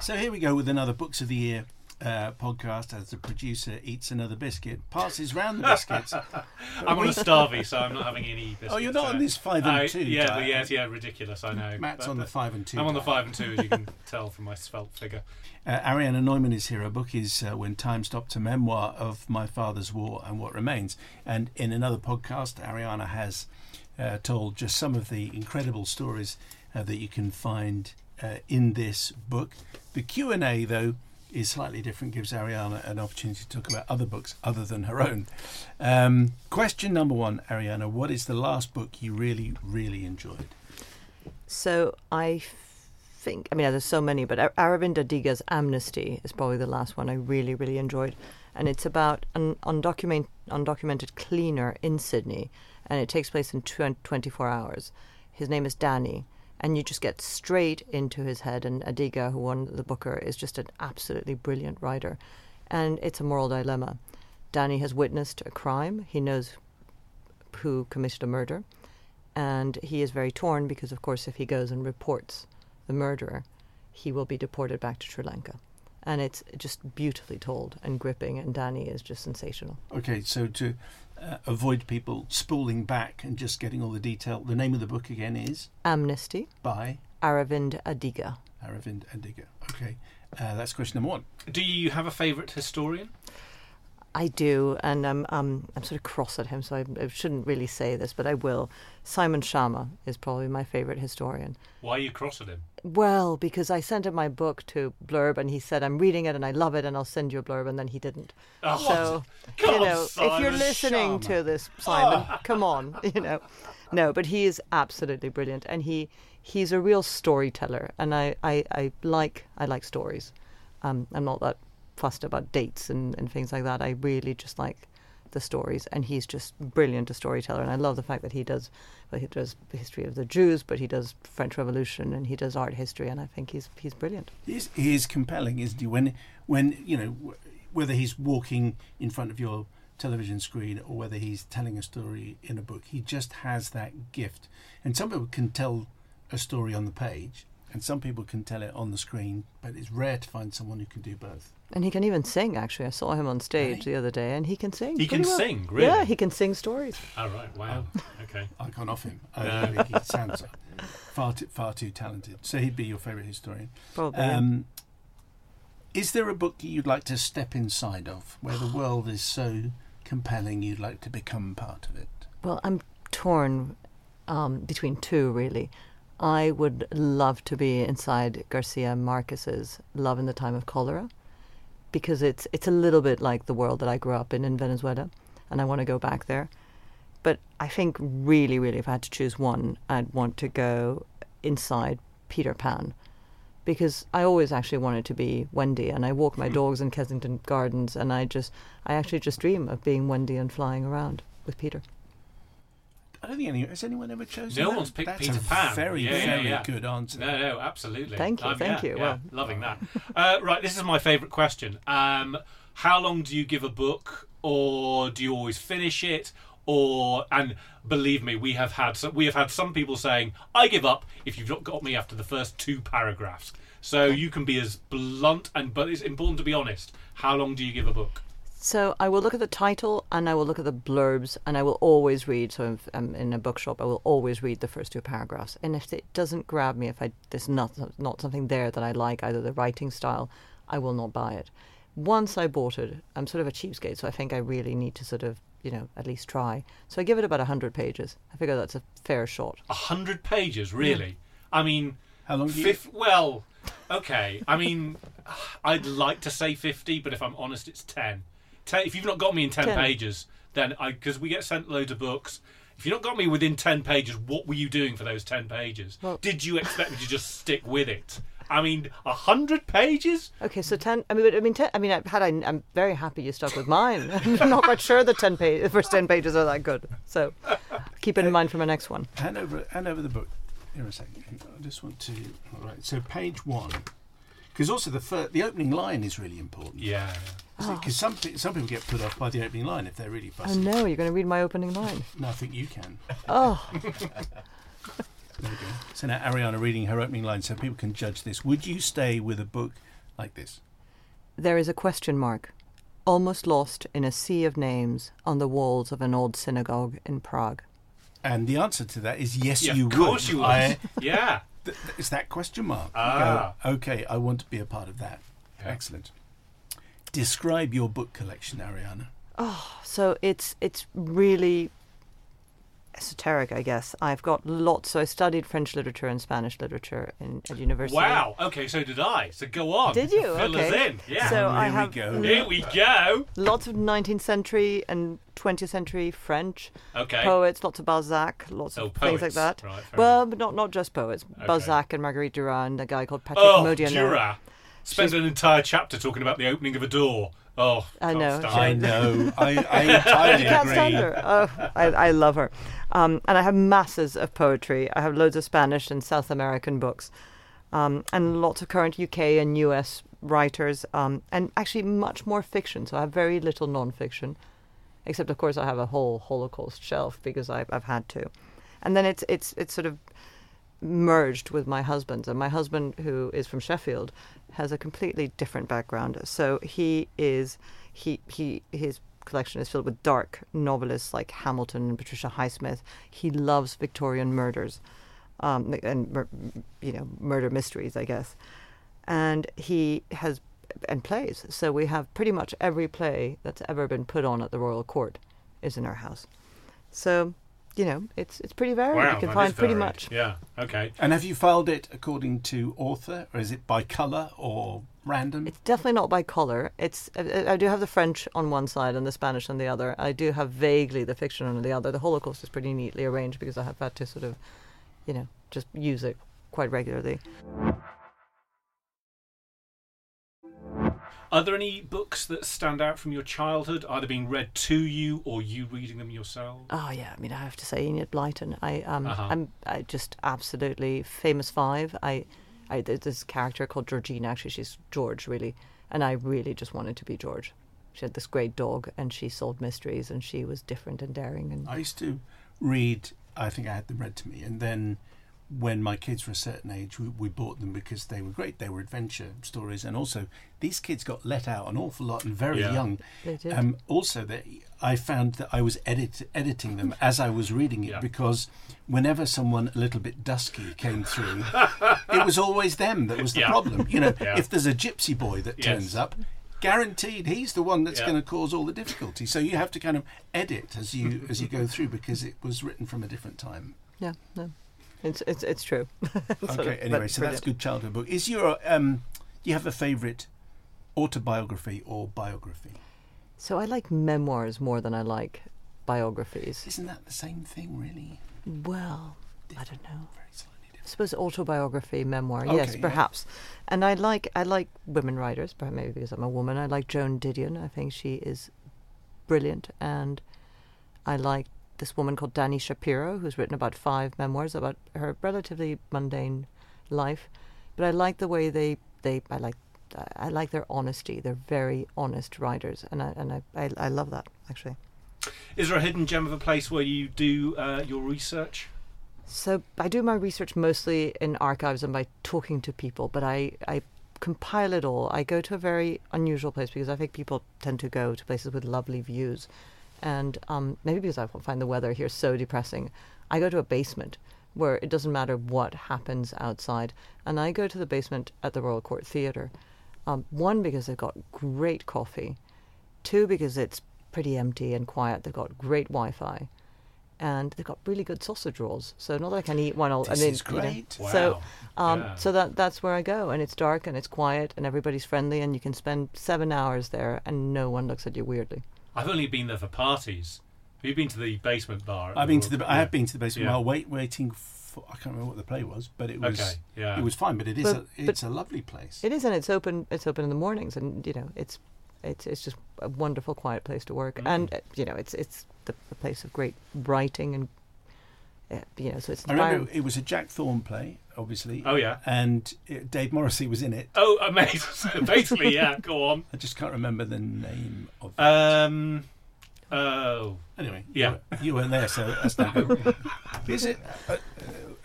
So here we go with another Books of the Year uh, podcast as the producer eats another biscuit, passes round the biscuits. I'm on a starvey, so I'm not having any biscuits. Oh, you're not so- on this five and Uh, two Yeah, diet. but yeah, yeah, ridiculous. I know. Matt's But- on the five and two. I'm on the five and two, as you can tell from my svelte figure. Uh, Ariana Neumann is here. Her book is uh, When Time Stopped, a memoir of my father's war and what remains. And in another podcast, Ariana has uh, told just some of the incredible stories uh, that you can find uh, in this book. The Q&A, though, is slightly different, gives Ariana an opportunity to talk about other books other than her own. Um, question number one, Ariana, what is the last book you really, really enjoyed? So I think, I mean, there's so many, but Aravind Adiga's Amnesty is probably the last one I really, really enjoyed. And it's about an undocument, undocumented cleaner in Sydney, and it takes place in twen- 24 hours. His name is Danny, and you just get straight into his head. And Adiga, who won the Booker, is just an absolutely brilliant writer. And it's a moral dilemma. Danny has witnessed a crime, he knows who committed a murder and he is very torn because, of course, if he goes and reports the murderer, he will be deported back to Sri Lanka. And it's just beautifully told and gripping, and Danny is just sensational. Okay, so to uh, avoid people spooling back and just getting all the detail, the name of the book again is Amnesty, by Aravind Adiga. Aravind Adiga. Okay, uh, that's question number one. Do you have a favourite historian? I do, and I'm um, I'm sort of cross at him, so I, I shouldn't really say this, but I will. Simon Schama is probably my favourite historian. Why are you cross at him? Well, because I sent him my book to Blurb, and he said I'm reading it and I love it, and I'll send you a blurb, and then he didn't. Oh, so you know, if you're listening Schama. to this, Simon, come on, you know, no, but he is absolutely brilliant, and he he's a real storyteller, and I I, I like I like stories. Um, I'm not that fussed about dates and, and things like that. I really just like the stories, and he's just brilliant a storyteller. And I love the fact that he does, well, he does history of the Jews, but he does French Revolution and he does art history, and I think he's he's brilliant. He's, he is compelling, isn't he? When, when you know, whether he's walking in front of your television screen or whether he's telling a story in a book, he just has that gift. And some people can tell a story on the page, and some people can tell it on the screen, but it's rare to find someone who can do both. And he can even sing. Actually, I saw him on stage Really? the other day, and he can sing. He can well. sing, really? Yeah, he can sing stories. Oh, right, wow. Okay. I can't off him. No. Think he sounds far too, far too talented. So he'd be your favourite historian. Probably. Um, is there a book you'd like to step inside of, where the world is so compelling you'd like to become part of it? Well, I'm torn um, between two, really. I would love to be inside Garcia Marquez's Love in the Time of Cholera because it's it's a little bit like the world that I grew up in in Venezuela, and I want to go back there. But I think really, really, if I had to choose one, I'd want to go inside Peter Pan because I always actually wanted to be Wendy, and I walk my hmm. dogs in Kensington Gardens, and I just, I actually just dream of being Wendy and flying around with Peter. I don't think any has anyone ever chosen. No that? one's picked That's Peter a Pan. Very, Yeah, yeah, very yeah. good answer. No, no, absolutely. Thank you, Um, thank yeah, you. yeah, Well- loving that. Uh, right, this is my favourite question. Um, how long do you give a book, or do you always finish it? Or and believe me, we have had some, we have had some people saying, "I give up if you've not got me after the first two paragraphs." So you can be as blunt and but it's important to be honest. How long do you give a book? So I will look at the title and I will look at the blurbs and I will always read. So if I'm in a bookshop, I will always read the first two paragraphs. And if it doesn't grab me, if I there's not not something there that I like, either the writing style, I will not buy it. Once I bought it, I'm sort of a cheapskate, so I think I really need to sort of, you know, at least try. So I give it about 100 pages. I figure that's a fair shot. A hundred pages, really? I mean, How long do you? fif- well, okay. I mean, I'd like to say fifty, but if I'm honest, it's ten. Ten if you've not got me in ten, 10. pages, then I because we get sent loads of books. If you've not got me within ten pages, what were you doing for those ten pages? Well- Did you expect me to just stick with it? I mean, a hundred pages? Okay, so 10, I mean, I mean, 10, I mean, I- had I, I'm very happy you stuck with mine. I'm not quite sure the 10 page, the first 10 pages are that good. So keep it in mind for my next one. Hand over, hand over the book. Here a second. I just want to. All right. So page one, because also the fir- the opening line is really important. Yeah. Because ah. some pe- some people get put off by the opening line if they're really Oh fussy. no, you're going to read my opening line. No, I think you can. Oh, There we go. So now Ariana reading her opening line, so people can judge this. Would you stay with a book like this? there is a question mark, almost lost in a sea of names on the walls of an old synagogue in Prague. And the answer to that is yes, Yeah, you of would. course you would. I- yeah. Th- th- it's that question mark. Ah. go, okay, I want to be a part of that. Yeah. Excellent. Describe your book collection, Ariana. Oh, so it's it's really esoteric, I guess. I've got lots. So I studied French literature and Spanish literature in, at university. Wow. Okay, so did I. So go on. Did you? Fill okay. us in. Yeah. So I Here we have go. Here we go. lots of 19th century and 20th century French Okay. poets, lots of Balzac, lots Oh, of things like that. Right, fair well, but not not just poets. Okay. Balzac and Marguerite Duras and a guy called Patrick Oh, Modiano. Dura. Spend an entire chapter talking about the opening of a door. Oh, I know. I know. I, I entirely can't agree. stand her. Oh, I, I love her. Um, and I have masses of poetry. I have loads of Spanish and South American books, um, and lots of current UK and US writers, um, and actually much more fiction. So I have very little non-fiction, except of course I have a whole Holocaust shelf because I've, I've had to. And then it's it's it's sort of merged with my husband's, and my husband, who is from Sheffield, has a completely different background. So he is he he his collection is filled with dark novelists like Hamilton and Patricia Highsmith. He loves Victorian murders, um, and you know murder mysteries, I guess. And he has and plays. So we have pretty much every play that's ever been put on at the Royal Court is in our house. So you know it's it's pretty varied. Wow, you can find is pretty much. Yeah. Okay. And have you filed it according to author, or is it by colour or random? It's definitely not by color. It's I, I do have the French on one side and the Spanish on the other. I do have vaguely the fiction on the other. The Holocaust is pretty neatly arranged because I have had to sort of, you know, just use it quite regularly. Are there any books that stand out from your childhood, either being read to you or you reading them yourself? Oh yeah, I mean I have to say Enid Blyton. I um Uh-huh. I'm I just absolutely famous five. I I there's this character called Georgina. Actually, she's George really, and I really just wanted to be George. She had this great dog, and she solved mysteries, and she was different and daring. And I used to read, I think I had them read to me, and then when my kids were a certain age, we, we bought them because they were great. They were adventure stories, and also these kids got let out an awful lot and very Yeah. young. They did. Um, also, that I found that I was edit, editing them as I was reading it Yeah. because whenever someone a little bit dusky came through, it was always them that was the Yeah. problem. You know, Yeah. if there's a gypsy boy that Yes. turns up. Guaranteed, he's the one that's Yeah. going to cause all the difficulty. So you have to kind of edit as you as you go through because it was written from a different time. yeah, no, it's it's it's true. Okay, anyway, so that's good childhood book. Is your um, do you have a favourite autobiography or biography? So I like memoirs more than I like biographies. Isn't that the same thing, really? Well, I don't know. Very slightly I suppose autobiography, memoir, Okay, yes, yeah. perhaps. And I like I like women writers, perhaps maybe because I'm a woman. I like Joan Didion. I think she is brilliant, and I like this woman called Dani Shapiro, who's written about five memoirs about her relatively mundane life. But I like the way they they I like I like their honesty. They're very honest writers, and I and I I, I love that actually. Is there a hidden gem of a place where you do uh, your research? So I do my research mostly in archives and by talking to people, but I, I compile it all. I go to a very unusual place because I think people tend to go to places with lovely views. And um, maybe because I find the weather here so depressing, I go to a basement where it doesn't matter what happens outside. And I go to the basement at the Royal Court Theatre. Um, one because they've got great coffee. Two because it's pretty empty and quiet. They've got great Wi-Fi, and they've got really good sausage rolls. So not that I can eat one all. This I mean, is you know, great. So, Wow. um, Yeah. so that that's where I go, and it's dark and it's quiet, and everybody's friendly, and you can spend seven hours there, and no one looks at you weirdly. I've only been there for parties. Have you been to the basement bar? I've been to Royal- the. I have been to the basement Yeah. while wait, waiting. For, I can't remember what the play was, but it was. Okay, yeah. It was fine, but it is. But- a, it's a lovely place. It is, and it's open. It's open in the mornings, and you know, it's it's it's just a wonderful, quiet place to work, and Mm. uh, you know, it's it's the, the place of great writing, and you know, so it's I remember environment- it was a Jack Thorne play, obviously. Oh, yeah. And it, Dave Morrissey was in it. Oh, amazing! So basically, yeah. Go on. I just can't remember the name of. it. Um. Oh. anyway, yeah. you, were- you weren't there, so that's no good. Is it a,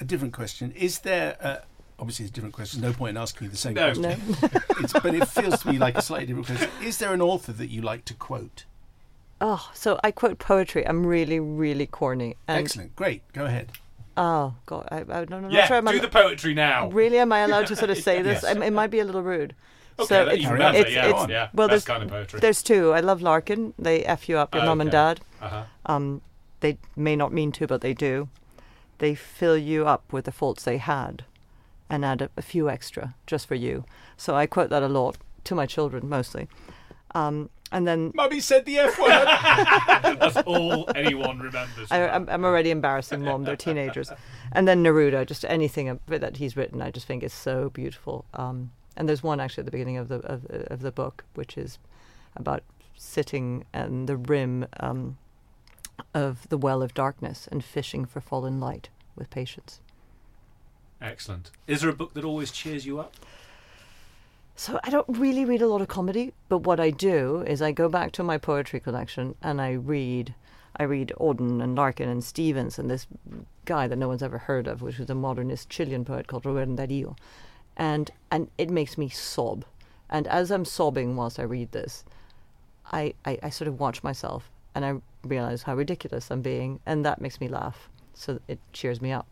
a different question? Is there? Uh, obviously, it's a different question. No point in asking you the same No. question. no. It's, but it feels to me like a slightly different question. Is there an author that you like to quote? Oh, so I quote poetry. I'm really, really corny. And, Excellent, great. Go ahead. Oh God, I, I don't know. Yeah. sure I'm do al- the poetry now. Really, am I allowed to sort of say this? Yes. It might be a little rude. Okay, so it's, you remember, it's, yeah, it's- yeah. well, that's there's, kind of poetry. there's two. I love Larkin. They f you up, your mum and dad. Uh-huh. Um, they may not mean to, but they do. They fill you up with the faults they had, and add a, a few extra just for you. So I quote that a lot to my children mostly. Um, and then Mummy said the F word. That's all anyone remembers. I, I'm, I'm already embarrassing mom. They're teenagers. And then Neruda, just anything that he's written, I just think is so beautiful. Um, and there's one actually at the beginning of the of, of the book, which is about sitting on the rim um, of the well of darkness and fishing for fallen light with patience. Excellent. Is there a book that always cheers you up? So I don't really read a lot of comedy, but what I do is I go back to my poetry collection and I read I read Auden and Larkin and Stevens and this guy that no one's ever heard of, which was a modernist Chilean poet called Rubén Darío. And and it makes me sob. And as I'm sobbing whilst I read this, I, I, I sort of watch myself and I realize how ridiculous I'm being and that makes me laugh. So it cheers me up.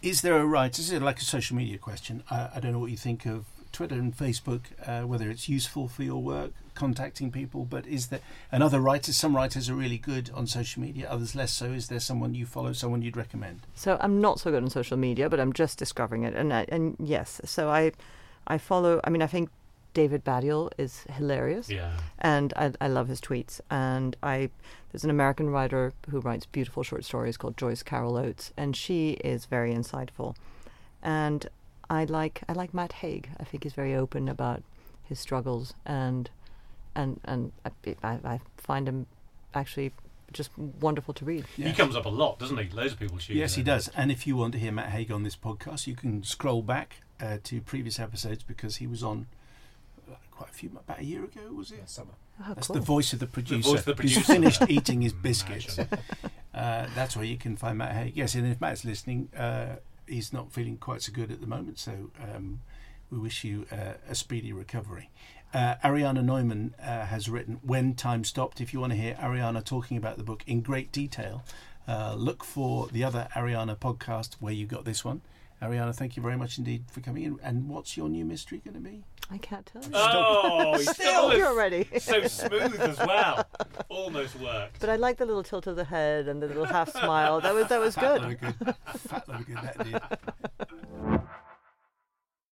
is there a right? This is like a social media question. I, I don't know what you think of Twitter and Facebook, uh, whether it's useful for your work, contacting people. But is there and other writers? Some writers are really good on social media, others less so. Is there someone you follow, someone you'd recommend? So I'm not so good on social media, but I'm just discovering it. And I, and yes, so I I follow. I mean, I think David Baddiel is hilarious, Yeah. and I, I love his tweets. And I there's an American writer who writes beautiful short stories called Joyce Carol Oates, and she is very insightful. And I like I like Matt Haig. I think he's very open about his struggles, and and and I, I, I find him actually just wonderful to read. He comes up a lot, doesn't he? Loads of people choose. Yes, he does. And if you want to hear Matt Haig on this podcast, you can scroll back uh, to previous episodes because he was on uh, quite a few about a year ago, was it? Summer. Oh, That's cool. the voice of the producer. voice of the who's producer. finished eating his biscuits. Uh, that's where you can find Matt Haig. Yes, and if Matt's listening, uh, he's not feeling quite so good at the moment, so um, we wish you uh, a speedy recovery. Uh, Ariana Neumann uh, has written When Time Stopped. If you want to hear Ariana talking about the book in great detail, uh, look for the other Ariana podcast where you got this one. Ariana, thank you very much indeed for coming in. And what's your new mystery going to be? I can't tell you. Oh, he's still You're ready. so smooth as well. Almost worked. But I like the little tilt of the head and the little half smile. That was that was Fat load good. of good. Fat load good. That did.